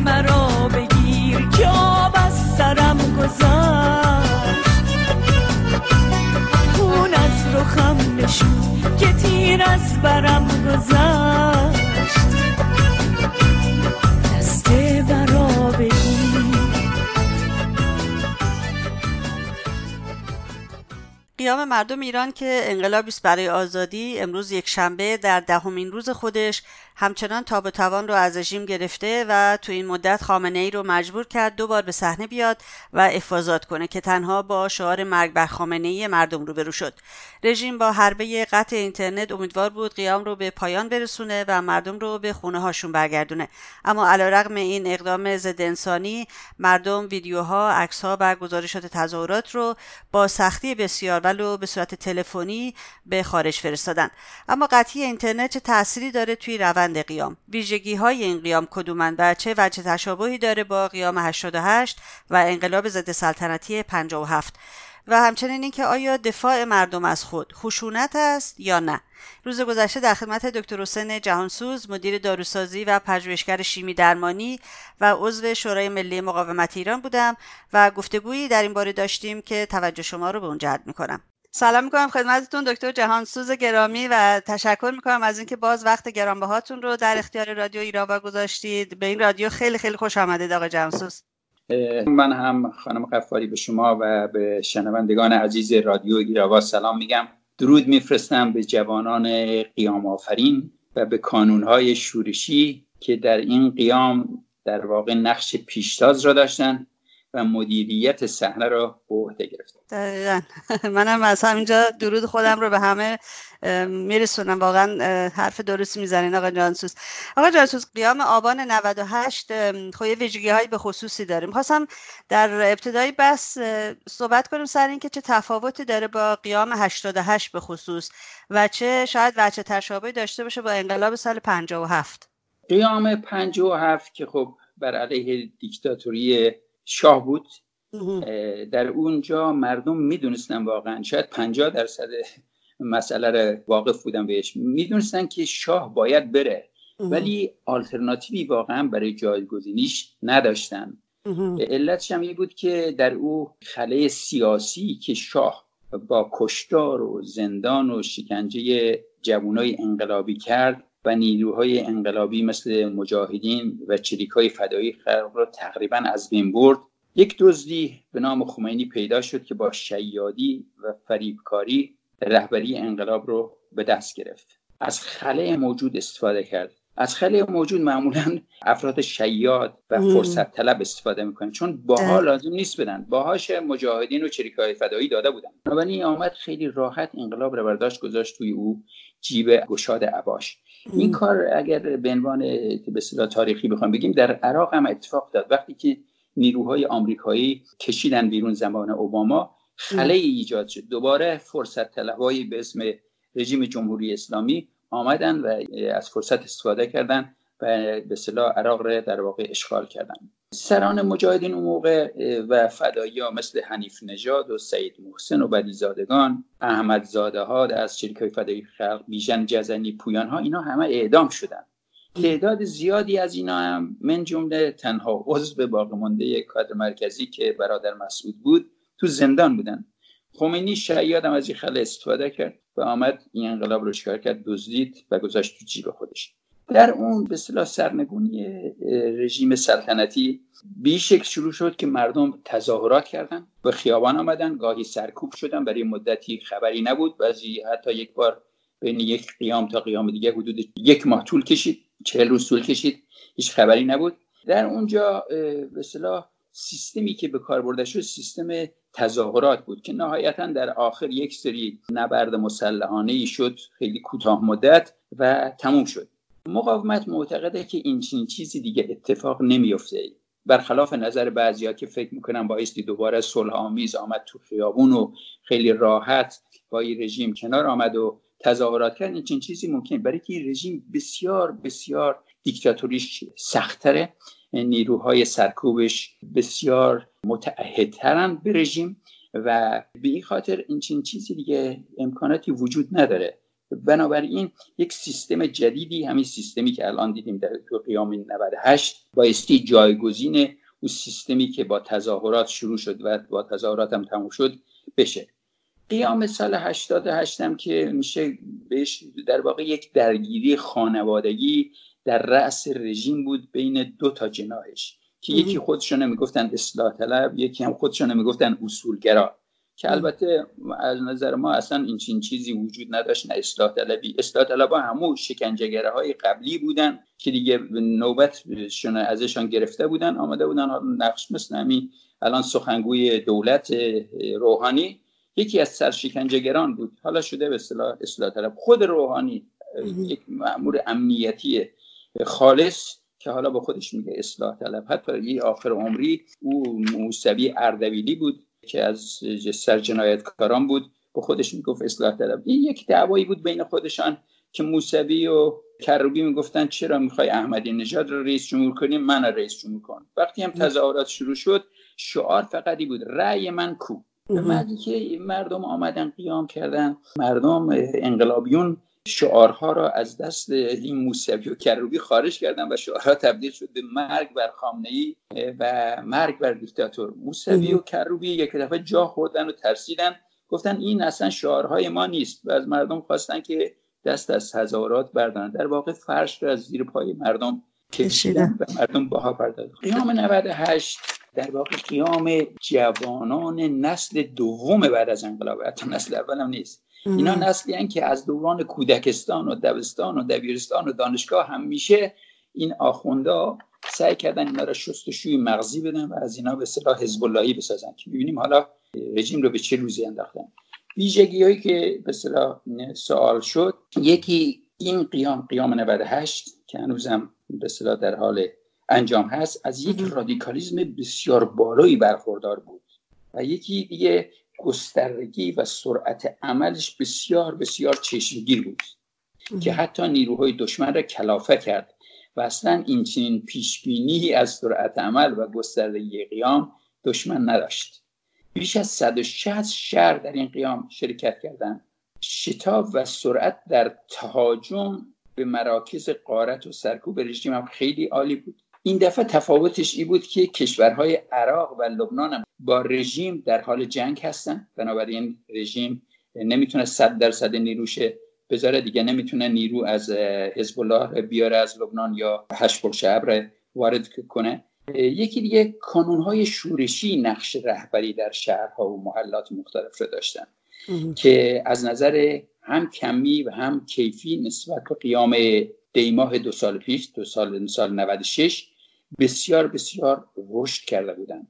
مرا بگیر که آب از سرم گذشت. خون از رخم نشون که تیر از برم گذشت. دسته مرا بگیر. قیام مردم ایران که انقلابی است برای آزادی امروز یک شنبه در دهمین روز خودش همچنان تاب توان رو از رژیم گرفته و تو این مدت خامنه ای رو مجبور کرد دو بار به صحنه بیاد و افاظات کنه که تنها با شعار مرگ بر خامنه ای مردم روبرو شد. رژیم با حربه قطع اینترنت امیدوار بود قیام رو به پایان برسونه و مردم رو به خونه هاشون برگردونه. اما علیرغم این اقدام ضد انسانی مردم ویدیوها عکسها و گزارشات تظاهرات رو با سختی بسیار ولو به صورت تلفنی به خارج فرستادن. اما قطعی اینترنت چه تأثیری داره توی روند قیام. ویژگی های این قیام کدومن و چه وجه تشابهی داره با قیام 88 و انقلاب ضد سلطنتی 57 و همچنین اینکه آیا دفاع مردم از خود خشونت است یا نه؟ روز گذشته در خدمت دکتر حسین جهانسوز مدیر داروسازی و پژوهشگر شیمی درمانی و عضو شورای ملی مقاومت ایران بودم و گفتگویی در این باره داشتیم که توجه شما رو به اون جلب می‌کنم. سلام می‌کنم خدمتتون دکتر جهانسوز گرامی و تشکر می‌کنم از اینکه باز وقت گرانبهاتون رو در اختیار رادیو ایراوا گذاشتید. به این رادیو خیلی خیلی خوش آمدید آقای جهانسوز. من هم خانم قفاری به شما و به شنوندگان عزیز رادیو ایراوا سلام میگم. درود میفرستم به جوانان قیام آفرین و به کانونهای شورشی که در این قیام در واقع نقش پیشتاز را داشتن. و مدیریت صحنه را به عهده گرفتن دقیقا. منم از همینجا درود خودم رو به همه میرسونم. واقعا حرف درست می‌زنین آقا جانسوس آقا جانسوس قیام آبان 98 خب یه ویژگی هایی به خصوصی داریم. خواستم در ابتدای بس صحبت کنیم سر اینکه چه تفاوتی داره با قیام 88 به خصوص و چه شاید وچه تشابهی داشته باشه با انقلاب سال 57 قیام 57 که خب بر علیه دیکتاتوری شاه بود. در اونجا مردم می‌دونستن واقعا شاید 50 درصد مسئله رو واقف بودن بهش. می‌دونستن که شاه باید بره ولی آلترناتیوی واقعا برای جایگزینیش نداشتن. علتش هم این بود که در او خله سیاسی که شاه با کشتار و زندان و شکنجه جوانای انقلابی کرد و نیروهای انقلابی مثل مجاهدین و چریک های فدایی خلق را تقریبا از بین برد. یک دزدی به نام خمینی پیدا شد که با شیادی و فریبکاری رهبری انقلاب رو به دست گرفت. از خله موجود استفاده کرد. از خله موجود معمولا افراد شیاد و فرصت طلب استفاده می‌کنن چون باها لازم نیست بدن. باهاش مجاهدین و چریکای فدایی داده بودن بنابراین آمد خیلی راحت انقلاب رو برداشت گذاشت توی او جیب گشاد عباش. این کار اگر به عنوان به تاریخی بخوام بگیم در عراق هم اتفاق داد وقتی که نیروهای آمریکایی کشیدن بیرون زمان اوباما خله ایجاد شد. دوباره فرصت طلبایی به اسم رژیم جمهوری اسلامی آمدن و از فرصت استفاده کردن و به صلاح عراق را در واقع اشغال کردن. سران مجاهدین اون موقع و فدایی ها مثل حنیف نژاد و سید محسن و بدیزادگان احمد زاده ها از شرکای فدایی خلق بیژن جزنی پویان ها اینا همه اعدام شدن. تعداد زیادی از اینا هم من جمله تنها عضو باقی مانده کادر مرکزی که برادر مسعود بود تو زندان بودن. خمینی شیاد هم از این خل استفاده کرد و آمد این انقلاب رو چکار کرد؟ دزدید و گذاشت تو جیب خودش. در اون به اصطلاح سرنگونی رژیم سلطنتی به شکل شروع شد که مردم تظاهرات کردن و خیابان آمدن گاهی سرکوب شدن برای مدتی خبری نبود. بعضی حتی یک بار بین یک قیام تا قیام دیگه حدود یک ماه طول کشید چهل روز طول کشید هیچ خبری نبود. در اونجا به اصطلاح سیستمی که به کار برده شد سیستم تظاهرات بود که نهایتا در آخر یک سری نبرد مسلحانه ای شد خیلی کوتاه مدت و تموم شد. مقاومت معتقده که این چنین چیزی دیگه اتفاق نمیفته برخلاف نظر بعضیا که فکر می‌کنن بایستی دوباره صلح آمیز آمد تو خیابون و خیلی راحت با این رژیم کنار آمد و تظاهرات کرد این چنین چیزی ممکن برای که این رژیم بسیار بسیار دیکتاتوریش سختره نیروهای سرکوبش بسیار متعهدترن به رژیم و به این خاطر این چنین چیزی دیگه امکاناتی وجود نداره. بنابراین یک سیستم جدیدی همین سیستمی که الان دیدیم در تو قیام 98 بایستی جایگزین اون سیستمی که با تظاهرات شروع شد و با تظاهرات هم تموم شد بشه. قیام سال 88 هم که میشه بهش در واقع یک درگیری خانوادگی در رأس رژیم بود بین دو تا جناهش که یکی خودشون می‌گفتن اصلاح طلب یکی هم خودشون می‌گفتن اصولگرا. که البته از نظر ما اصلا این چین چیزی وجود نداشت نه اصلاح طلبی. اصلاح طلب همون شکنجهگره های قبلی بودن که دیگه نوبتشون ازشان گرفته بودن آمده بودن. نقش مثل همین الان سخنگوی دولت روحانی یکی از سرشکنجهگران بود. حالا شده به اصطلاح اصلاح طلب. خود روحانی یک مأمور امنیتی خالص که حالا با خودش میگه اصلاح طلب. حتی یه آخر عمری او موسوی اردبیلی بود. که از سر جنایتکاران بود با خودش می‌گفت اصلاح طلب این یک دعوایی بود بین خودشان که موسوی و کروبی می‌گفتن چرا می‌خوای احمدی نژاد رو رئیس جمهور کنی؟ من رئیس جمهور کن. وقتی هم تظاهرات شروع شد شعار فقطی بود رأی من کو؟ بعدی که مردم آمدن قیام کردن مردم انقلابیون شعارها را از دست این موسوی و کروبی خارج کردن و شعارها تبدیل شد به مرگ بر خامنه ای و مرگ بر دیکتاتور. موسوی و کروبی یک دفعه جا خوردن و ترسیدن. گفتن این اصلا شعارهای ما نیست و از مردم خواستن که دست از تظاهرات بردارن. در واقع فرش را از زیر پای مردم کشیدن و مردم باها پرداختن. قیام 98 در واقع قیام جوانان نسل دوم بعد از انقلاب. حتی نسل اول هم نیست. اینا نسلی که از دوران کودکستان و دبستان و دبیرستان و دانشگاه هم میشه این آخوندا سعی کردن اینا را شستشوی مغزی بدن و از اینا به صلاح حزب اللهی بسازن که ببینیم حالا رژیم رو به چه روزی انداختن. ویژگی هایی که به صلاح سوال شد یکی این قیام قیام 98 که هنوزم به صلاح در حال انجام هست از یک رادیکالیزم بسیار بالایی برخوردار بود و یکی دیگه گسترگی و سرعت عملش بسیار بسیار چشمگیر بود که حتی نیروهای دشمن را کلافه کرد و اصلا این چنین پیشبینی از سرعت عمل و گستردگی قیام دشمن نداشت. بیش از 160 شهر در این قیام شرکت کردند. شتاب و سرعت در تهاجم به مراکز قارت و سرکوب رژیم هم خیلی عالی بود. این دفعه تفاوتش ای بود که کشورهای عراق و لبنان هم با رژیم در حال جنگ هستن. بنابراین رژیم نمی‌تونه صد درصد نیروش بذاره دیگه نمی‌تونه نیرو از حزب الله بیاره از لبنان یا هشت شعب وارد کنه. یکی دیگه کانونهای شورشی نقش رهبری در شهرها و محلات مختلف رو داشتن که از نظر هم کمی و هم کیفی نسبت به قیام دیماه دو سال پیش دو سال سال 96 بسیار بسیار رشد کرده بودن.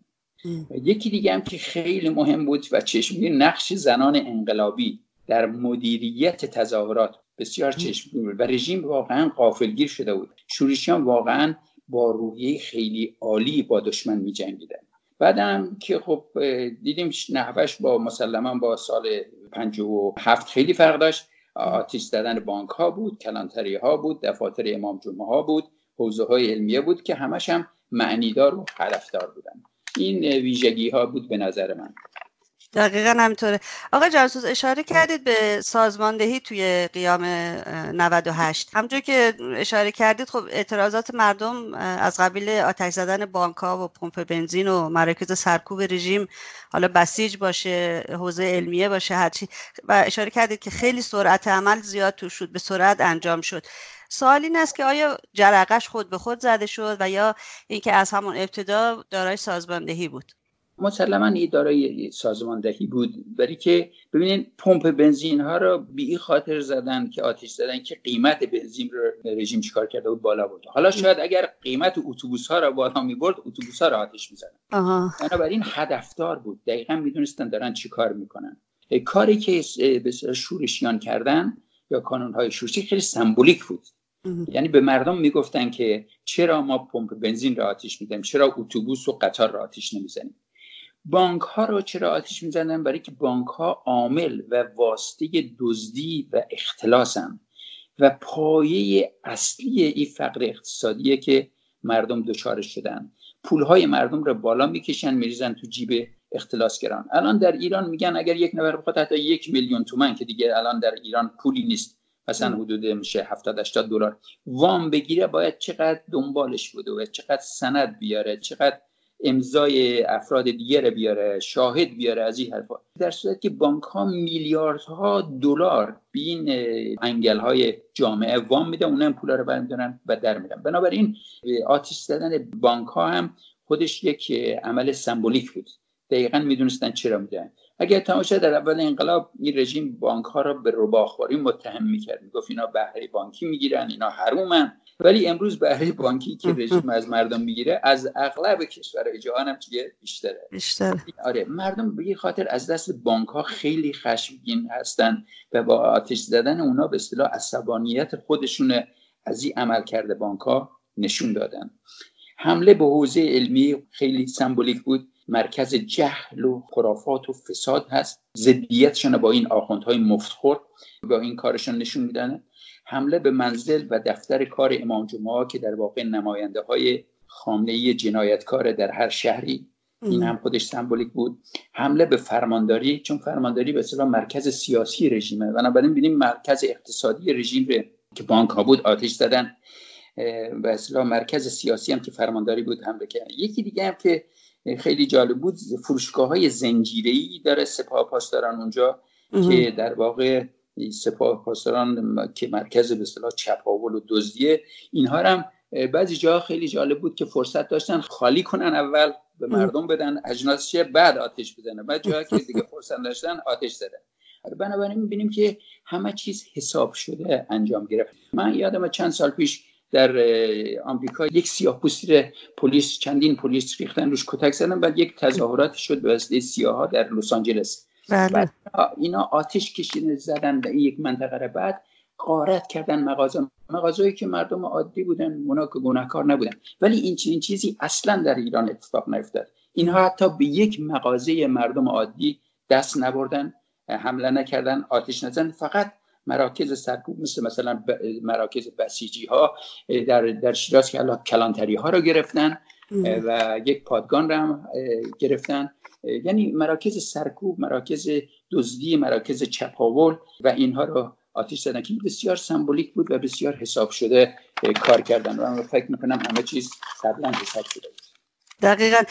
یکی دیگه هم که خیلی مهم بود و چشمی نقش زنان انقلابی در مدیریت تظاهرات. بسیار چشمگیر بود و رژیم واقعا قافلگیر شده بود. شورشیان واقعا با روحیه خیلی عالی با دشمن می جنگیدن بعدم که خب دیدیم نحوش با مسلما با سال 57 خیلی فرق داشت. آتیش زدن بانک ها بود کلانتری ها بود دفاتر امام جمعه ها بود. حوزه های علمیه بود که همش هم معنیدار و هدفدار بودن. این ویژگی ها بود به نظر من. دقیقا همینطوره. آقا جاسوس اشاره کردید به سازماندهی توی قیام 98 همونجور که اشاره کردید خب اعتراضات مردم از قبیل آتش زدن بانک ها و پمپ بنزین و مراکز سرکوب رژیم حالا بسیج باشه حوزه علمیه باشه هرچی. و اشاره کردید که خیلی سرعت عمل زیاد تو شد به سرعت انجام شد. سوال این است که آیا جرقش خود به خود زده شد و یا اینکه از همون ابتدا دارای سازماندهی بود؟ مسلما این دارای سازماندهی بود. برای که ببینید پمپ بنزین ها رو بی این خاطر زدن که آتش زدن که قیمت بنزین رو رژیم چیکار کرده بود؟ بالا بود حالا شاید اگر قیمت اتوبوس ها رو بالا می برد اتوبوس ها رو آتش می‌زدن. بنابراین هدفدار بود. دقیقا می‌دونستن دارن چیکار می‌کنن. کاری که به شورشیان کردن یا کانون های شورشی خیلی سمبولیک بود. یعنی به مردم می‌گفتن که چرا ما پمپ بنزین را آتیش میدیم چرا اتوبوس و قطار را آتیش نمی‌زنیم؟ بانک ها رو چرا آتیش می‌زنن؟ برای که بانک ها عامل و واسطه دزدی و اختلاسن. و پایه اصلی این فقر اقتصادیه که مردم دچارش شدن. پول های مردم رو بالا می‌کشن میریزن تو جیب اختلاسگران. الان در ایران میگن اگر یک نفر بخواد حتی یک میلیون تومن که دیگه الان در ایران پولی نیست مثلا حدود میشه 70 80 دلار. وام بگیره باید چقدر دنبالش بوده و چقدر سند بیاره چقدر امضای افراد دیگر بیاره شاهد بیاره از این حرفا. در صورتی که بانک ها میلیاردها دلار به این انگل های جامعه وام میدن اونها هم پولا رو برمیدارن و در میرن. بنابراین آتیش زدن بانک ها هم خودش یک عمل سمبولیک بود. دقیقا می‌دونستن چرا میدن. اگر تماشا در اول انقلاب این رژیم بانک ها را به رباخواری متهم می‌کرد. می‌گفت اینا بهره بانکی می‌گیرن اینا حرومن. ولی امروز بهره بانکی که رژیم از مردم می‌گیره از اغلب کشورهای جهان هم چیه بیشتره. بیشتر آره مردم به خاطر از دست بانک ها خیلی خشمگین هستن و با آتش زدن اونا به اصطلاح عصبانیت خودشون از این عمل کرده بانک ها نشون دادن. حمله به حوزه علمی خیلی سمبولیک بود. مرکز جهل و خرافات و فساد هست. ضدیتشون با این آخوندهای مفتخور. با این کارشون نشون میدن. حمله به منزل و دفتر کار امام جمعه که در واقع نماینده های خامنه جنایتکار در هر شهری. این هم خودش سمبولیک بود. حمله به فرمانداری چون فرمانداری به اصطلاح مرکز سیاسی رژیمه. بنابراین ببینیم مرکز اقتصادی رژیم که بانک ها بود آتش زدن. به اصطلاح مرکز سیاسی هم که فرمانداری بود حمله کرد یکی دیگه هم که خیلی جالب بود. فروشگاه های زنجیری داره سپاه پاسداران اونجا که در واقع سپاه پاسداران که مرکز به اصطلاح چپاول و دزدیه اینها هم بعضی جا خیلی جالب بود که فرصت داشتن خالی کنن اول به مردم بدن اجناس بعد آتش بزنن بعد جاها که دیگه فرصت داشتن آتش زدن بنابراین می‌بینیم که همه چیز حساب شده انجام گرفت. من یادم چند سال پیش در آمریکا یک سیاه پوستی پلیس چندین پلیس ریختن روش کتک زدن بعد یک تظاهرات شد به وسیله سیاه ها در لس آنجلس. بله. اینا آتش کشیدن زدن در یک منطقه بعد قارت کردن مغازه مغازه‌ای که مردم عادی بودن اونا که گناهکار نبودن. ولی این چنین چیزی اصلا در ایران اتفاق نیفتاد. اینها حتی به یک مغازه مردم عادی دست نبردن حمله نکردن آتش نزدن. فقط مراکز سرکوب مثل مثلا مراکز بسیجی ها در, در شیراز که کلانتری ها رو گرفتن و یک پادگان رو هم گرفتن. یعنی مراکز سرکوب مراکز دزدی مراکز چپاول و اینها رو آتیش زدن که بسیار سمبولیک بود و بسیار حساب شده کار کردن. و من فکر می‌کنم همه چیز قبلا حساب شده. دقیقا.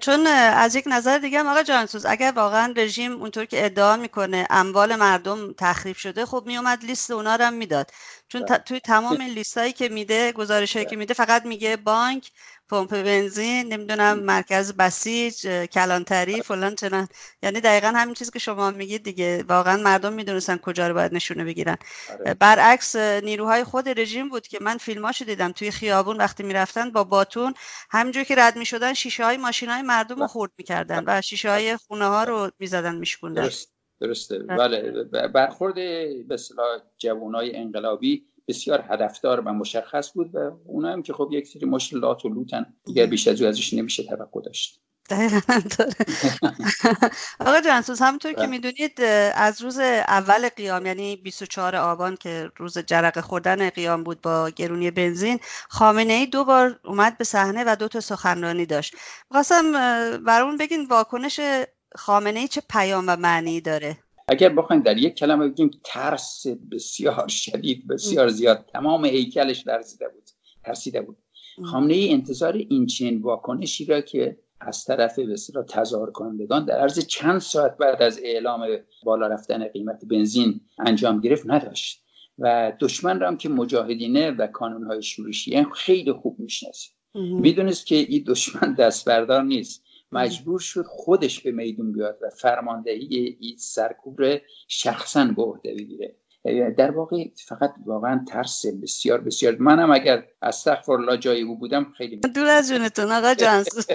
چون از یک نظر دیگه آقا جانسوز اگر واقعا رژیم اونطور که ادعا می‌کنه اموال مردم تخریب شده خب میومد لیست اونا رو هم می‌داد. چون توی تمام لیست هایی که میده گزارش هایی که میده فقط میگه بانک پمپ بنزین نمی‌دونم مرکز بسیج کلانتری فلان چنان یعنی دقیقا همین چیزی که شما میگید دیگه واقعا مردم می‌دونستن کجا رو باید نشونه بگیرن آره. برعکس نیروهای خود رژیم بود که من فیلماشو دیدم توی خیابون وقتی می‌رفتن با باتون همینجور که رد می‌شدن شیشه های ماشین های مردم رو. خورد می‌کردن و شیشه های خونه ها رو می‌زدن میشکوندن درست. درسته بله. برخورد به اصطلاح جوانای انقلابی بسیار هدفدار و مشخص بود و اونا هم که خب یک سری مشکلات و لوتن دیگر بیش از او ازش نمیشه توقع داشت. دقیقا داره. آقا جانسوز همونطور که بله. می‌دونید از روز اول قیام یعنی 24 آبان که روز جرق خوردن قیام بود با گرونی بنزین خامنه ای دو بار اومد به صحنه و دو تا سخنرانی داشت. خواستم برامون بگین واکنش خامنه ای چه پیام و معنی داره؟ اگر بخوایم در یک کلمه بگیم ترس بسیار شدید بسیار زیاد تمام هیکلش لرزیده بود ترسیده بود. خامنه ای انتظار این چنین واکنشی را که از طرف بسیار تظاهر کنندگان در عرض چند ساعت بعد از اعلام بالا رفتن قیمت بنزین انجام گرفت نداشت و دشمن را هم که مجاهدینه و کانونهای شورشی خیلی خوب می‌شناسید می‌دونست که این دشمن دست بردار نیست. مجبور شد خودش به میدون بیاد و فرماندهی این سرکوب شخصا به عهده بگیره. در واقع فقط واقعا ترس بسیار بسیار. منم اگر استغفرالله جای او بودم خیلی دور از جونتون آقا جانس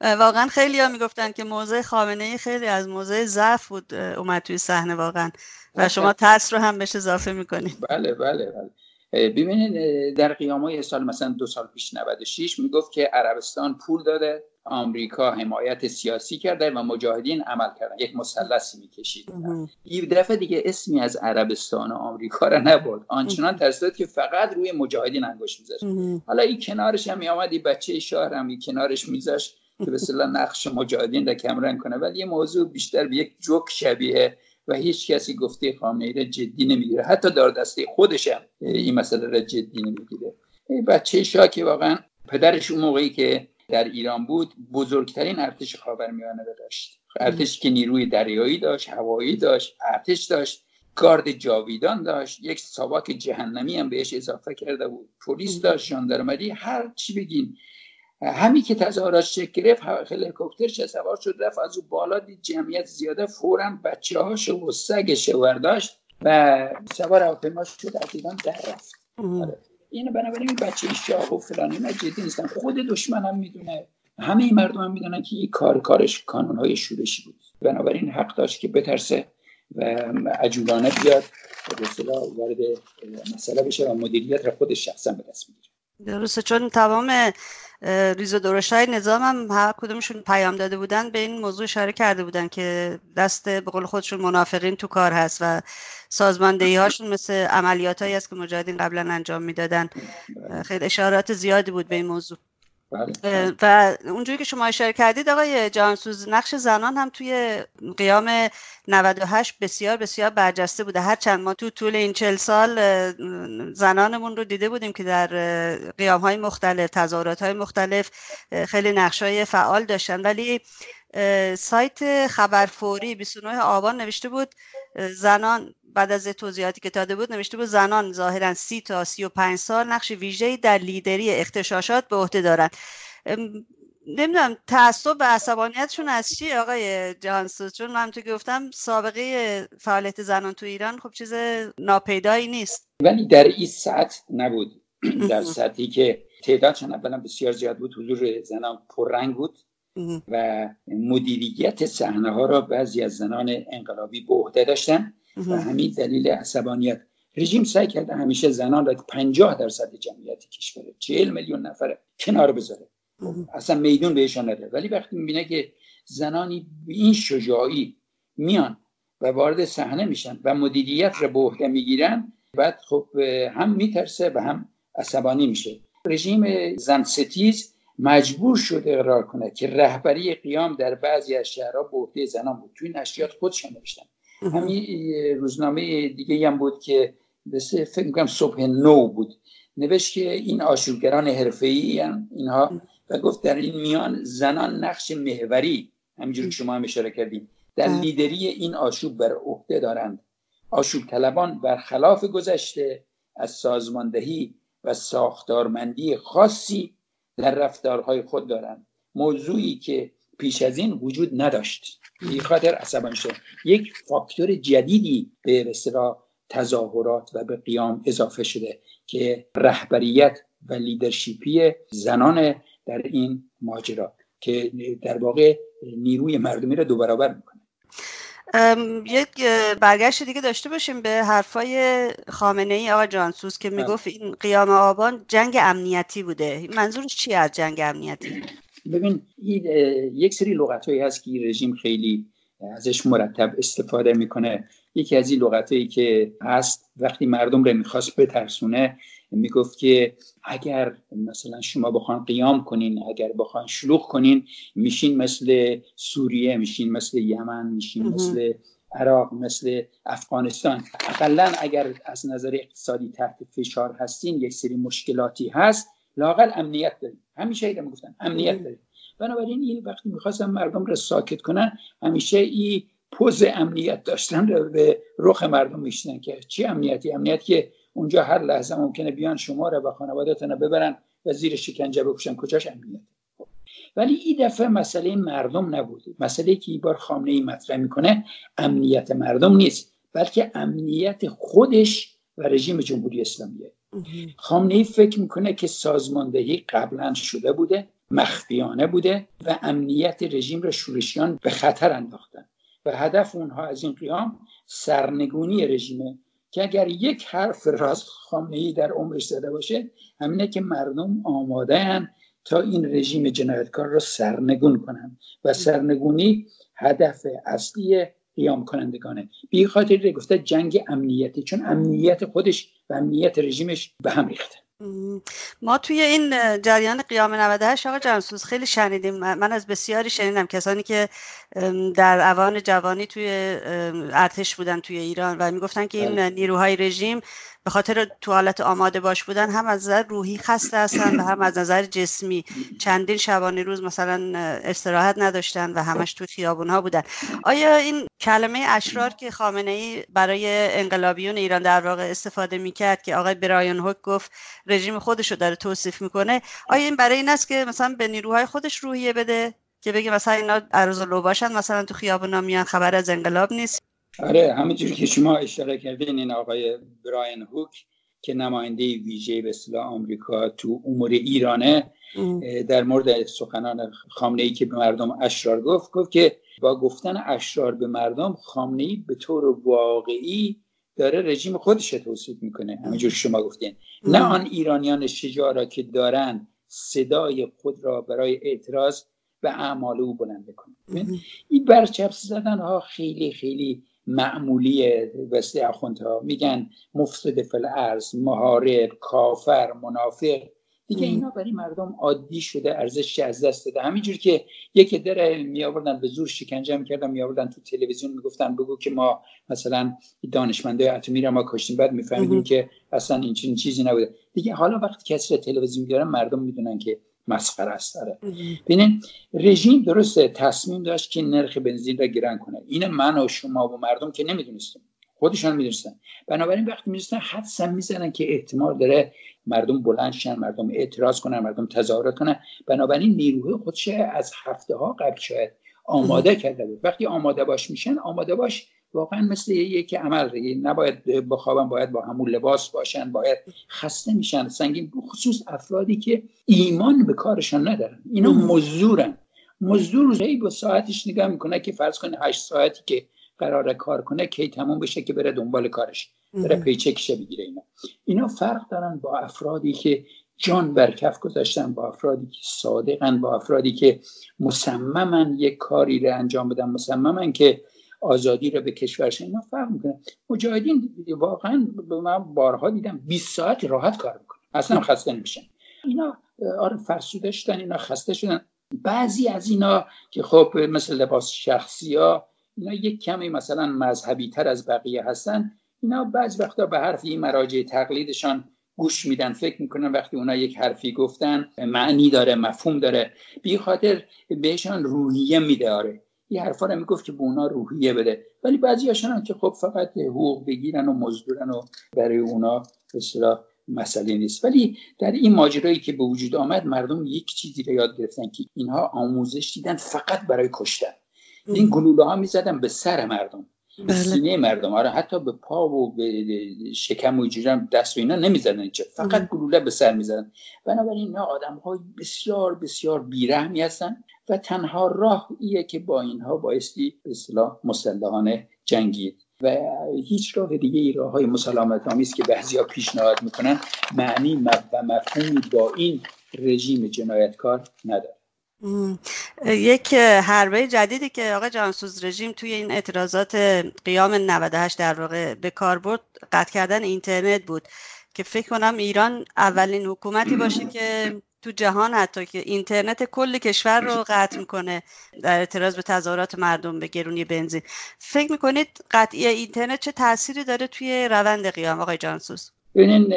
واقعا خیلی ها می‌گفتن که موضع خامنه ای خیلی از موضع ضعف بود اومد توی صحنه واقعا. و شما ترس رو هم بهش اضافه می‌کنید. بله بله بله. ببینید در قیام های سال مثلا دو سال پیش 96 می‌گفت که عربستان پول داده. آمریکا حمایت سیاسی کرده و مجاهدین عمل کردن. یک مثلثی می‌کشید. این دفعه دیگه اسمی از عربستان و آمریکا را نبرد. آنچنان ترسید که فقط روی مجاهدین انگشت میذاشت. حالا این کنارش هم میآمد این بچه شهر هم این کنارش میذاشت که به نقش مجاهدین را کمرنگ کنه. ولی یه موضوع بیشتر به یک جوک شبیه و هیچ کسی گفته خامنه را جدی نمی‌گیره. حتی دار دسته خودش هم این مسئله را جدی نمی‌گیره. بچه شاه که واقعا پدرش اون موقعی که در ایران بود بزرگترین ارتش خاورمیانه را داشت. ارتش که نیروی دریایی داشت هوایی داشت ارتش داشت گارد جاویدان داشت. یک ساواک جهنمی هم بهش اضافه کرده بود. پلیس داشت ژاندارمری هر چی بگین. همین که تظاهرات شکل گرفت هلیکوپترش سوار شد رفت از او بالا دید جمعیت زیاده فورا بچه هاش و سگش ورداشت و سوار هواپیما شد از ایران در رفت. اینو بنابراین بچه شاه و فلانی نه جدی نیستن. خود دشمن هم می‌دونه. همه مردم هم می‌دونن که این کار کارش کانون های شورشی بود. بنابراین حق داشت که بترسه و عجولانه بیاد به وارد مسئله بشه و مدیریت را خودش شخصا به دست می‌گیره درسته. چون تمام ریز و درشت های نظام هم هر کدومشون پیام داده بودن به این موضوع اشاره کرده بودن که دست به قول خودشون منافقین تو کار هست و سازماندهی هاشون مثل عملیات هایی است که مجاهدین قبلا انجام می‌دادن. خیلی اشارات زیادی بود به این موضوع. بله. و اونجوری که شما اشاره کردید آقای جانسوز نقش زنان هم توی قیام 98 بسیار بسیار برجسته بوده هر چند ما تو طول این چل سال زنانمون رو دیده بودیم که در قیام های مختلف تظاهرات های مختلف خیلی نقش های فعال داشتن ولی سایت خبرفوری 29 آبان نوشته بود زنان بعد از توضیحاتی که داده بود نوشته بود زنان ظاهرا سی تا سی و پنج سال نقش ویژه‌ای در لیدری اختشاشات به عهده دارند. نمی‌دونم تعصب و عصبانیتشون از چی آقای جهانسوز چون من تو گفتم سابقه فعالیت زنان تو ایران خب چیز ناپیدایی نیست. ولی در این سطح نبود. در سطحی که تعدادشون اولا بسیار زیاد بود حضور زنان پررنگ بود. و مدیریت صحنه ها را بعضی از زنان انقلابی به عهده داشتن و همین دلیل عصبانیت. رژیم سعی کرده همیشه زنان را 50 درصد جمعیت کشور 40 میلیون نفره کنار بذاره. اصلا میدون بهشان نده. ولی وقتی می‌بینه که زنانی به این شجاعی میان و وارد صحنه میشن و مدیریت را به عهده می‌گیرن بعد خب هم میترسه و هم عصبانی میشه. رژیم زن ستیز مجبور شد اقرار کنه که رهبری قیام در بعضی از شهرها به عهده زنان بود. توی نشریات خودشان نوشتن. همین روزنامه دیگه هم بود که بسه فکر می‌کنم صبح نو بود. نوشت که این آشوبگران حرفه‌ای اینها و گفت در این میان زنان نقش محوری همینجور که شما هم اشاره کردیم در لیدری این آشوب بر عهده دارند. آشوب طلبان برخلاف گذشته از سازماندهی و ساختارمندی خاصی در رفتارهای خود دارند. موضوعی که پیش از این وجود نداشت. این خاطر عصبانی شد یک فاکتور جدیدی به اصطلاح تظاهرات و به قیام اضافه شده که رهبریت و لیدرشیپی زنان در این ماجرا که در واقع نیروی مردمی را دو برابر می‌کنه. یک برگشت دیگه داشته باشیم به حرفای خامنه ای آقا جانسوس که می‌گفت این قیام آبان جنگ امنیتی بوده. منظورش چی از جنگ امنیتی؟ ببین این یک سری لغت هایی هست که رژیم خیلی ازش مرتب استفاده می‌کنه. یکی از این لغت هایی که هست وقتی مردم رو می‌خواست بترسونه می‌گفت که اگر مثلا شما بخوان قیام کنین اگر بخوان شلوغ کنین میشین مثل سوریه میشین مثل یمن میشین مثل عراق مثل افغانستان. اقلا اگر از نظر اقتصادی تحت فشار هستین یک سری مشکلاتی هست لاقل امنیت داریم همیشه ایده می‌گفتن امنیت داریم بنابراین این وقتی می‌خواستم مردم رو ساکت کنن همیشه این پوز امنیت داشتن رو به رخ مردم میشنن که چی امنیتی؟ امنیت که اونجا هر لحظه ممکنه بیان شما رو و خانوادهتون ببرن و زیر شکنجه بکشن کجاش امنیت ولی این دفعه مسئله مردم نبود مسئله که این بار خامنه ای مطرح می‌کنه امنیت مردم نیست بلکه امنیت خودش و رژیم جمهوری اسلامیه. خامنه ای فکر می‌کنه که سازماندهی قبلا شده بوده مخفیانه بوده و امنیت رژیم را شورشیان به خطر انداختن. و هدف اونها از این قیام سرنگونی رژیمه که اگر یک حرف راست خامنه ای در عمرش زده باشه همینه که مردم آماده تا این رژیم جنایتکار را سرنگون کنند و سرنگونی هدف اصلی قیام کنندگانه. بی خاطر گفته جنگ امنیتی چون امنیت خودش و امنیت رژیمش به هم ریخته. ما توی این جریان قیام 98 آقا جانسوز خیلی شنیدیم من از بسیاری شنیدم کسانی که در اوان جوانی توی ارتش بودن توی ایران و می‌گفتن که این بله. نیروهای رژیم به خاطر تو حالت آماده باش بودن هم از نظر روحی خسته هستن و هم از نظر جسمی. چندین شبانه روز مثلا استراحت نداشتن و همش تو خیابون ها بودن. آیا این کلمه اشرار که خامنه ای برای انقلابیون ایران در واقع استفاده می‌کرد که آقای برایان هوک گفت رژیم خودش رو داره توصیف می‌کنه آیا این برای این است که مثلا به نیروهای خودش روحیه بده؟ که بگه مثلا اینا عروض لو باشن مثلا تو خیابونا میان خبر از انقلاب نیست. آره همینجوری که شما اشاره کردین این آقای براین هوک که نماینده ویژه به اصطلاح آمریکا تو امور ایرانه در مورد سخنان خامنه ای که به مردم اشرار گفت گفت که با گفتن اشرار به مردم خامنه ای به طور واقعی داره رژیم خودش توصیف می‌کنه همینجور شما گفتین. نه آن ایرانیان شجاع را که دارن صدای خود را برای اعتراض به اعمال او بلند بکنه این برچسب زدن ها خیلی خیلی معمولی وسط اخوندها. میگن مفسد فل ارز محارب کافر منافق. دیگه اینا برای مردم عادی شده ارزش از دست داده. همینجور که یکی داره می آوردن به زور شکنجه می‌کردن می آوردن تو تلویزیون می‌گفتن بگو که ما مثلا دانشمندای اتمی را ما کشتیم. بعد میفهمیدیم که اصلا این چیزی نبوده. دیگه حالا وقتی کسی تلویزیون می‌گیرن مردم می‌دونن که مسخره است. داره ببینین رژیم درسته تصمیم داشت که نرخ بنزین را گران کنه. این من و شما و مردم که نمی‌دونستیم. خودشان می‌دونستن. بنابراین وقتی می‌دونستن حدسا می‌زنن که احتمال داره مردم بلند شن مردم اعتراض کنن مردم تظاهرات کنن. بنابراین نیروهای خودش از هفته ها قبل شاید آماده کرده بود. وقتی آماده باش میشن آماده باش واقعا مثل یک عمل. نباید بخوابن باید با همون لباس باشن باید خسته میشن. سنگین خصوص افرادی که ایمان به کارشان ندارن. اینا مزدورن. مزدور ای با ساعتش نگاه می‌کنه که فرض کنه هشت ساعتی که قرار کار کنه کی تموم بشه که بره دنبال کارش. بره پیچکشه بگیره اینا. اینا فرق دارن با افرادی که جان بر کف گذاشتن با افرادی که صادقن با افرادی که مصممن یک کاری رو انجام بدن. مصممن که آزادی رو به کشورش اینا فرق می‌کنه مجاهدین واقعا من بارها دیدم 20 ساعت راحت کار می‌کنن. اصلا خسته نمیشن. اینا آره فرسودشتن اینا خسته شدن. بعضی از اینا که خب مثل لباس شخصی ها اینا یک کمی مثلا مذهبی تر از بقیه هستن. اینا بعضی وقتا به حرف این مراجع تقلیدشان گوش میدن. فکر می‌کنن وقتی اونا یک حرفی گفتن معنی داره مفهوم داره. بی خاطر بهشان روحیه میده آره. این حرفا رو می‌گفت که به اونا روحیه بده. ولی بعضی هاشون که خب فقط حقوق بگیرن و مزدورن و برای اونا به مسئله نیست. ولی در این ماجرایی که به وجود آمد مردم یک چیزی رو یاد گرفتن که اینها آموزش دیدن فقط برای کشتن. این گلوله ها می‌زدن به سر مردم به بله. سینه مردم. آره حتی به پا و به شکم و جیرم دست و اینا نمی‌زدن اینجا. فقط گلوله به سر می‌زدن. بنابراین اینا آدم های بسیار بسیار بیرحمی هستن. و تنها راه ایه که با اینها بایستی به اصطلاح مسلحانه جنگید. و هیچ راه دیگه ای راه های مسالمت آمیز که بعضیا پیشنهاد می‌کنن. معنی و مفهومی با این رژیم جنایتکار نداره. یک حربه جدیدی که آقا جانسوز رژیم توی این اعتراضات قیام 98 در واقع به کار برد قطع کردن اینترنت بود که فکر کنم ایران اولین حکومتی باشه که تو جهان حتی که اینترنت کل کشور رو قطع می‌کنه در اعتراض به تظاهرات مردم به گرونی بنزین. فکر می‌کنید قطعی اینترنت چه تأثیری داره توی روند قیام آقای جانسوس؟ ببینین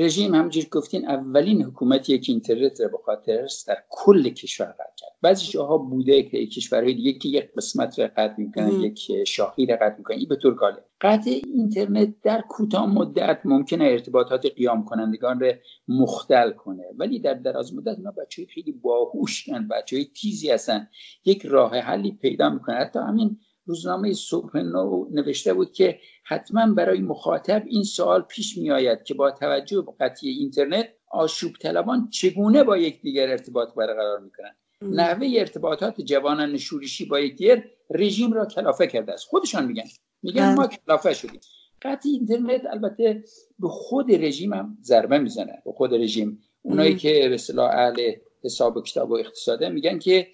رژیم همجور گفتین اولین حکومتی که اینترنت رو به خاطر در کل کشور قطع کرد. بعضی جاها بوده که کشورهای دیگه که یک قسمت رو قطع می‌کنن یک شاخی رو قطع می‌کنن. این به طور کاله قطع اینترنت در کوتاه مدت ممکنه ارتباطات قیام کنندگان رو مختل کنه. ولی در دراز مدت اینا بچه خیلی باهوشن بچه تیزی هستن. یک راه حلی پیدا می‌کنن. حتی همین روزنامه صبح نو نوشته بود که حتما برای مخاطب این سوال پیش می آید که با توجه به قطعی اینترنت آشوب طلبان چگونه با یکدیگر ارتباط برقرار می‌کنند؟ نحوه ارتباطات جوانان شورشی با یکدیگر رژیم را کلافه کرده است. خودشان میگن. میگن ما کلافه شدیم. قطعی اینترنت البته به خود رژیم هم ضربه می‌زنه. به خود رژیم. اونایی که به اصطلاح اهل حساب و کتاب و اقتصاده میگن که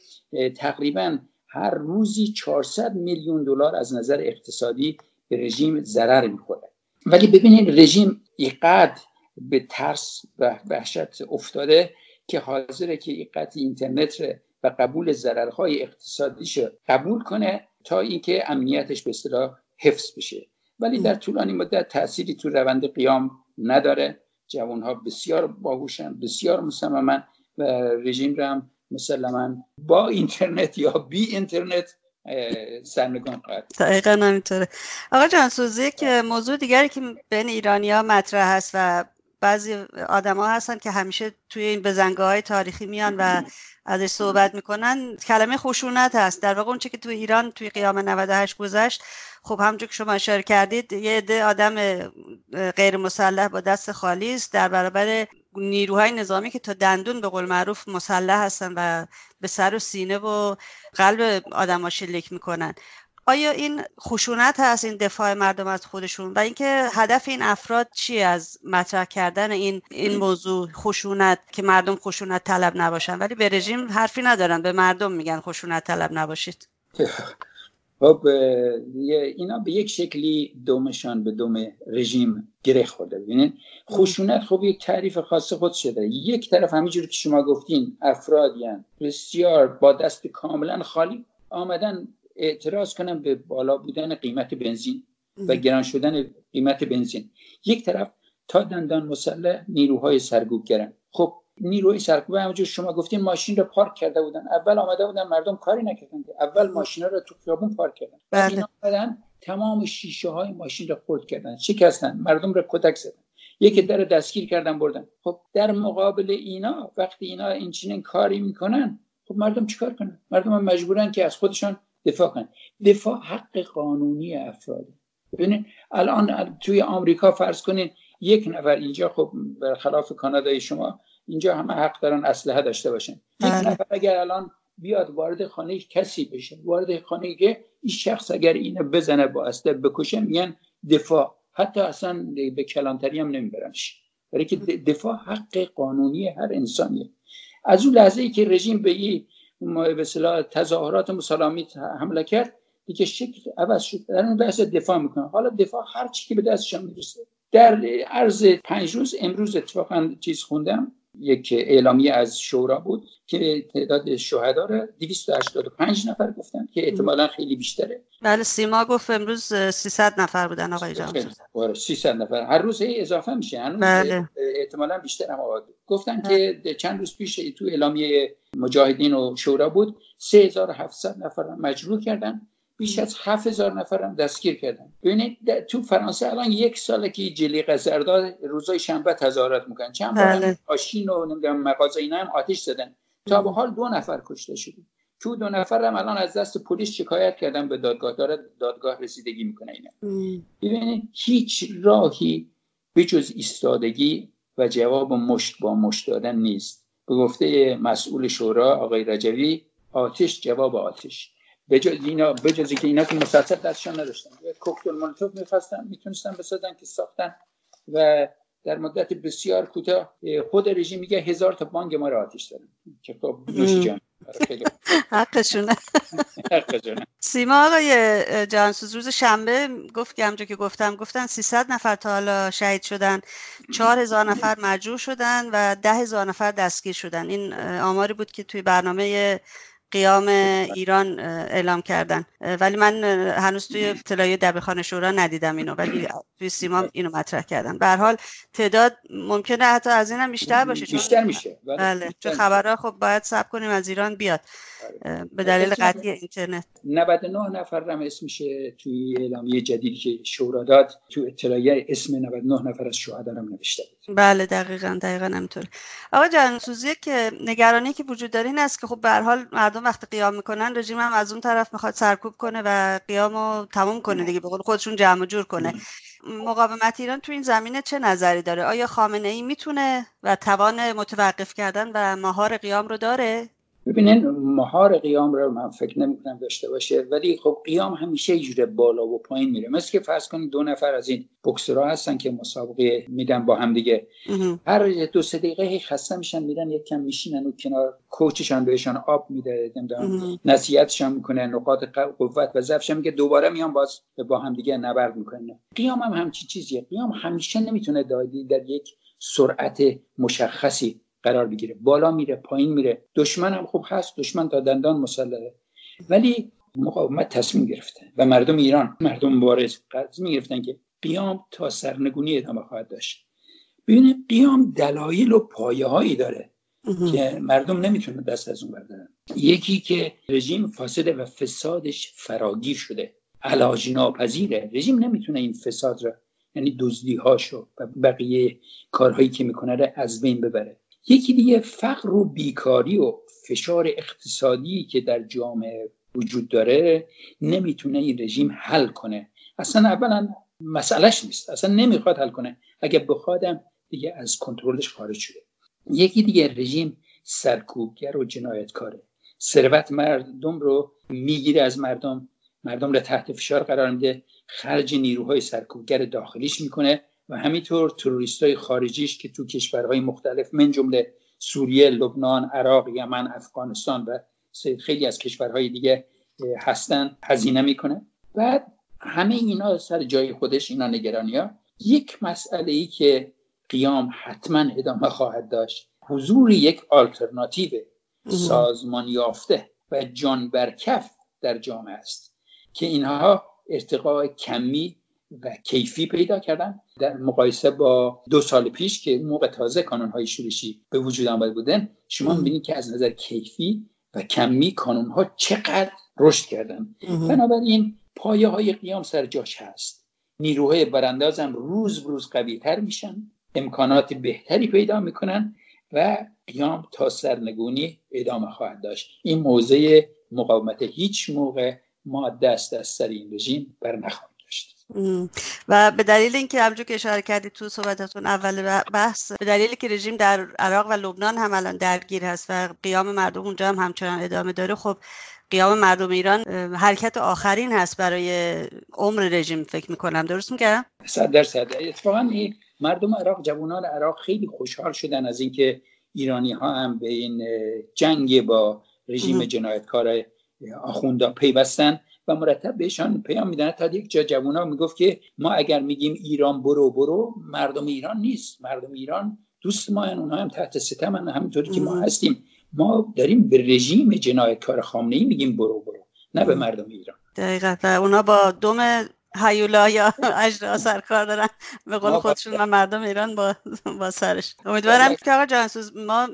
تقریبا هر روزی 400 میلیون دلار از نظر اقتصادی به رژیم ضرر می‌خوره. ولی ببینید رژیم اینقدر به ترس و وحشت افتاده که حاضره که قطع اینترنت و قبول ضررهای اقتصادیش قبول کنه تا اینکه امنیتش به اصطلاح حفظ بشه. ولی در طولانی مدت تأثیری تو روند قیام نداره. جوانها بسیار باهوشن بسیار مصممن و رژیم رو هم مسلما با اینترنت یا بی اینترنت سرنگون خواهد دقیقا همینطوره. آقا جانسوزی که موضوع دیگری که بین ایرانی ها مطرح هست و بعضی آدما هستن که همیشه توی این بزنگاه های تاریخی میان و ازش صحبت می‌کنن کلمه خشونت هست. در واقع اونچه که توی ایران توی قیام 98 گذشت خب همونجور که شما اشاره کردید یه عده آدم غیر مسلح با دست خالی است. در برابر نیروهای نظامی که تا دندون به قول معروف مسلح هستن و به سر و سینه و قلب آدم شلیک می‌کنن. آیا این خشونت هست این دفاع مردم از خودشون؟ و اینکه هدف این افراد چی از مطرح کردن این این موضوع خشونت که مردم خشونت طلب نباشن؟ ولی به رژیم حرفی ندارن به مردم میگن خشونت طلب نباشید. خب اینا به یک شکلی دومشان به دوم رژیم گره خورده. ببینید خشونت خب یک تعریف خاص خود شده یک طرف همینجوری که شما گفتین افرادی بسیار با دست کاملا خالی آمدن اعتراض کنن به بالا بودن قیمت بنزین و گران شدن قیمت بنزین. یک طرف تا دندان مسلح نیروهای سرکوب کردن خب نیروی سرکوب همونجور شما گفتین ماشین رو پارک کرده بودن. اول آمده بودن مردم کاری نکردن. اول ماشین رو تو خیابون پارک کردن. بله. آمدن تمام شیشه های ماشین رو خورد کردن. شکستن. مردم رو کتک زدن. یکی در دستگیر کردن بردن. خب در مقابل اینا وقتی اینا این چنین کاری می‌کنن خب مردم چیکار کنن؟ مردم هم مجبورن که از خودشان دفاع کنن. دفاع حق قانونی افراد. ببینید الان توی آمریکا فرض کنین یک نفر اینجا خب برخلاف کانادای شما اینجا همه حق دارن اسلحه داشته باشن. یک بله. نفر اگر الان بیاد وارد خانه کسی بشه وارد خانه که این شخص اگر اینو بزنه با اسلحه بکشه میگن دفاع. حتی اصلا به کلانتری هم نمیبرنش. برای که دفاع حق قانونی هر انسانیه. از اون لحظه ای که رژیم به این به تظاهرات مسالمی حمله کرد دیگه شکل عوض شد. در اون لحظه دفاع می‌کنه. حالا دفاع هر چی که به دستشان می‌رسه. در عرض پنج روز امروز اتفاقا چیز خوندم. یک اعلامیه از شورا بود که تعداد شهدا رو 285 نفر گفتن که احتمالا خیلی بیشتره. بله سیما گفت امروز 300 نفر بودن آقای جان. 300 نفر. هر روز اضافه میشه. هنوز بله. احتمالا بیشتر هم گفتن که چند روز پیش تو اعلامیه مجاهدین و شورا بود 3700 نفر مجروح کردن. بیش از 7000 نفر هم دستگیر کردن. ببینید تو فرانسه الان یک ساله که جلی قزرداد روزای شنبه تظاهرات می‌کنن. چند بار بله. ماشین و نمی‌دونم مغازه اینا هم آتش زدن. تا به حال دو نفر کشته شده تو دو نفر هم الان از دست پلیس شکایت کردن به دادگاه داره دادگاه رسیدگی می‌کنه اینا. ببینید هیچ راهی به جز ایستادگی و جواب مشت با مشت دادن نیست. به گفته مسئول شورا آقای رجوی آتش جواب آتش. بجز اینا بجز که اینا که مسلسل دستشان نداشتن. کوکتل مولوتوف می‌خواستن می‌تونستن بسازن که ساختن و در مدت بسیار کوتاه خود رژیم میگه هزار تا بانک ما را آتش دادن که خب نوش جان حقشونه. سیما آقای جانسوز روز شنبه گفت که همجا که گفتم گفتن 300 نفر تا حالا شهید شدن 4000 نفر مجروح شدن و 10000 نفر دستگیر شدن. این آماری بود که توی برنامه قیام ایران اعلام کردن. ولی من هنوز توی اطلاعیه دبیرخانه شورا ندیدم اینو ولی توی سیما اینو مطرح کردن به حال تعداد ممکنه حتی از اینم بیشتر باشه بیشتر میشه. بله, بله. چون خبرها خب باید سب کنیم از ایران بیاد. آره. به دلیل قطعی اینترنت. 99 نفر هم اسمشه توی اعلامیه جدیدی که شورا داد. تو اطلاعیه اسم 99 نفر از شهدا هم نوشته بود. بله دقیقا دقیقا همینطور آقا جانسوزی که نگرانی که وجود داره این است که خب به حال مردم وقتی قیام می‌کنن رژیم هم از اون طرف می‌خواد سرکوب کنه و قیامو تموم کنه دیگه به قول خودشون جمع جور کنه. مقاومت ایران تو این زمینه چه نظری داره؟ آیا خامنه ای می‌تونه و توان متوقف کردن و مهار قیام رو داره؟ ببینین مهار قیام رو من فکر نمی‌کنم داشته باشه ولی خب قیام همیشه یه بالا و پایین میره. مثل که فرض کنید دو نفر از این بکسرها هستن که مسابقه میدن با هم دیگه. هر دو سه دقیقه خسته میشن میرن یک کم میشینن و کنار کوچشان بهشان آب میده نصیحتشان می‌کنه نقاط قوت و ضعفشان میگه دوباره میان باز با هم دیگه نبرد می‌کنه قیام هم همچی چیزیه. قیام همیشه نمی‌تونه دادی در یک سرعت مشخصی قرار بگیره. بالا میره پایین میره. دشمن هم خوب هست دشمن تا دندان مسلحه. ولی مقاومت تصمیم گرفته و مردم ایران مردم مبارز تصمیم گرفتن که قیام تا سرنگونی ادامه خواهد داشت. ببینید قیام دلایل و پایه هایی داره که مردم نمی‌تونه دست از اون بردارن. یکی که رژیم فاسده و فسادش فراگیر شده علاج ناپذیره رژیم نمی‌تونه این فساد را یعنی دزدی هاشو و بقیه کارهایی که می‌کنه را از بین ببره. یکی دیگه فقر و بیکاری و فشار اقتصادی که در جامعه وجود داره نمی‌تونه این رژیم حل کنه. اصلا اولا مسئلهش نیست. اصلا نمی‌خواد حل کنه. اگه بخوادم دیگه از کنترلش خارج شده. یکی دیگه رژیم سرکوبگر و جنایتکاره. ثروت مردم رو می‌گیره از مردم. مردم رو تحت فشار قرار میده. خرج نیروهای سرکوبگر داخلیش می‌کنه. و همینطور تروریست های خارجیش که تو کشورهای مختلف من جمله سوریه، لبنان، عراق، یمن، افغانستان و خیلی از کشورهای دیگه هستن هزینه می‌کنه. بعد همه اینا سر جای خودش اینا نگرانی ها یک مسئله ای که قیام حتما ادامه خواهد داشت حضور یک آلترناتیو سازمان یافته و جان برکف در جامعه است که اینها ارتقاء کمی و کیفی پیدا کردن. در مقایسه با دو سال پیش که اون موقع تازه کانون های شورشی به وجود آمده بودن شما می‌بینید که از نظر کیفی و کمی کانون ها چقدر رشد کردن. بنابراین پایه های قیام سر جاش هست. نیروهای برانداز هم روز روز قوی تر میشن. امکانات بهتری پیدا می‌کنن و قیام تا سرنگونی ادامه خواهد داشت. این موضع مقاومت هیچ موقع ما دست از سر این رژیم بر نخواهیم داشت و به دلیل اینکه همونجور که اشاره کردید تو صحبتتون اول بحث به دلیلی که رژیم در عراق و لبنان هم الان درگیر هست و قیام مردم اونجا هم همچنان ادامه داره خب قیام مردم ایران حرکت آخرین هست برای عمر رژیم فکر می‌کنم. درست میگم؟ صد درصد. اتفاقا مردم عراق جوانان عراق خیلی خوشحال شدن از اینکه ایرانی ها هم به این جنگ با رژیم جنایتکار آخوندا پیوستن. و مرتب بهشان پیام میدن تا یک جا جوونا می‌گفت که ما اگر میگیم ایران برو برو مردم ایران نیست. مردم ایران دوست ما اونها هم تحت ستم همینطوری که ما هستیم. ما داریم به رژیم جنایتکار خامنه ای میگیم برو برو. نه به مردم ایران. دقیقا. و اونا با دوم هیولا یا اجرا سرکار دارن. به قول خودشون و مردم ایران با, با سرش. امیدوارم که آقا جانسوز ما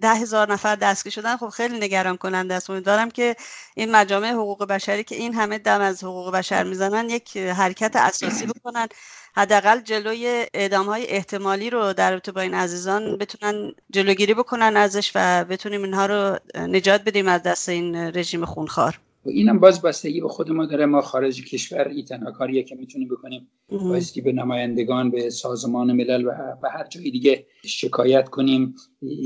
ده هزار نفر دستگیر شدن. خب خیلی نگران کننده است. امیدوارم که این مجامع حقوق بشری که این همه دم از حقوق بشر می‌زنن یک حرکت اساسی بکنن. حداقل جلوی اعدام های احتمالی رو در رابطه با این عزیزان بتونن جلوگیری بکنن ازش و بتونیم اینها رو نجات بدیم از دست این رژیم خونخوار. اینم باز بستگی به خود ما داره. ما خارج کشور این تنها کاریه که می‌تونیم بکنیم. بایستی به نمایندگان به سازمان ملل و به هر جای دیگه شکایت کنیم.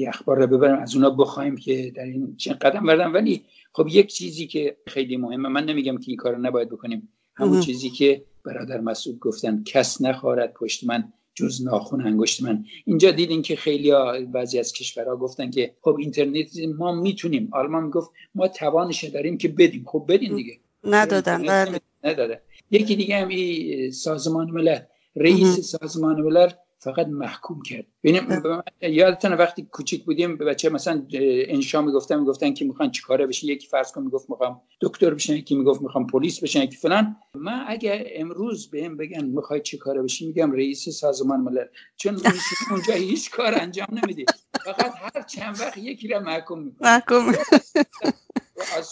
اخبار رو ببریم. از اونا بخوایم که در این چه قدم بردن. ولی خب یک چیزی که خیلی مهمه. من نمیگم که این کار نباید بکنیم. همون چیزی که برادر مسعود گفتن کس نخوارد پشت من. جز ناخون انگشت من. اینجا دیدین که خیلی بعضی از کشورها گفتن که خب اینترنت ما می‌تونیم. آلمان گفت ما توانش داریم که بدیم. خب بدین دیگه. ندادن. بله. نداده. یکی دیگه هم سازمان ملل. رئیس سازمان ملل فقط محکوم کرد. ببینیم یادتونه وقتی کوچیک بودیم به بچه مثلا انشا می‌گفتن می‌گفتن که می‌خوان چیکاره بشه یکی فرض کن می‌گفت می‌خوام دکتر بشن یکی می‌گفت می‌خوام پلیس بشن یکی فلان. من اگه امروز بهم بگن می‌خوای چیکاره بشی میگم رئیس سازمان ملل. چون اونجا هیچ کار انجام نمیدی فقط هر چند وقت یکی را محکوم می‌کنه. محکوم.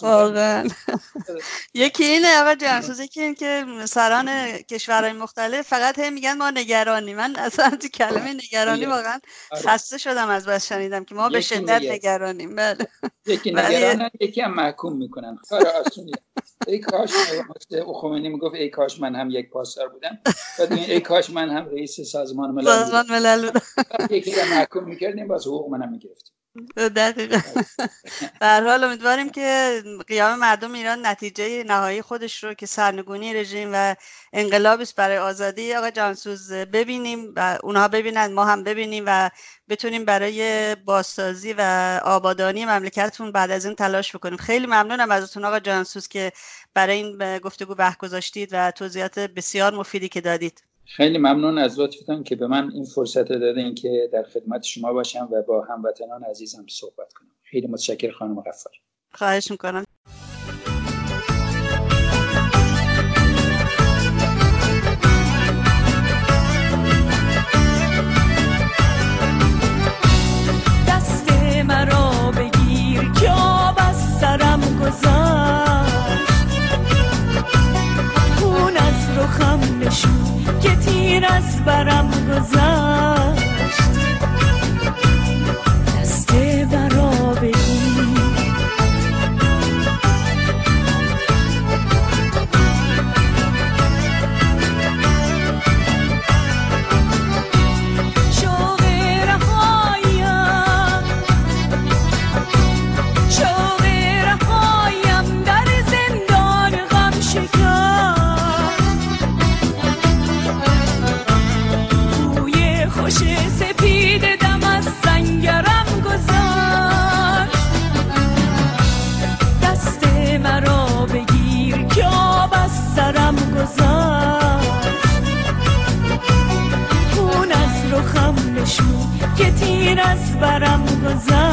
واقعا. یکی اینه آقا جانسوز یکی این که سران کشورهای مختلف فقط هم میگن ما نگرانی من اصلا تو کلمه نگرانی واقعا آره. خسته شدم از بس شنیدم که ما به شدت نگرانیم. بله. یکی نگرانن یکی هم محکوم می‌کنن. کار ای کاش خمینی می‌گفت ای کاش من هم یک پاسدار بودم. بعد ای کاش من هم رئیس سازمان ملل سازمان ملل بودم. یکی رو محکوم می‌کردیم باز حقوق منم می‌گرفتیم. دقیقا. در حال امیدواریم که قیام مردم ایران نتیجه نهایی خودش رو که سرنگونی رژیم و انقلاب است برای آزادی آقا جانسوز ببینیم و اونها ببینن ما هم ببینیم و بتونیم برای بازسازی و آبادانی مملکتتون بعد از این تلاش بکنیم. خیلی ممنونم ازتون آقا جانسوز که برای این گفتگو وقت گذاشتید و توضیحات بسیار مفیدی که دادید. خیلی ممنون از لطفتان که به من این فرصت دادین که در خدمت شما باشم و با هموطنان عزیزم صحبت کنم. خیلی متشکر خانم غفار. خواهش می‌کنم. از برم گذشت از برم گذشت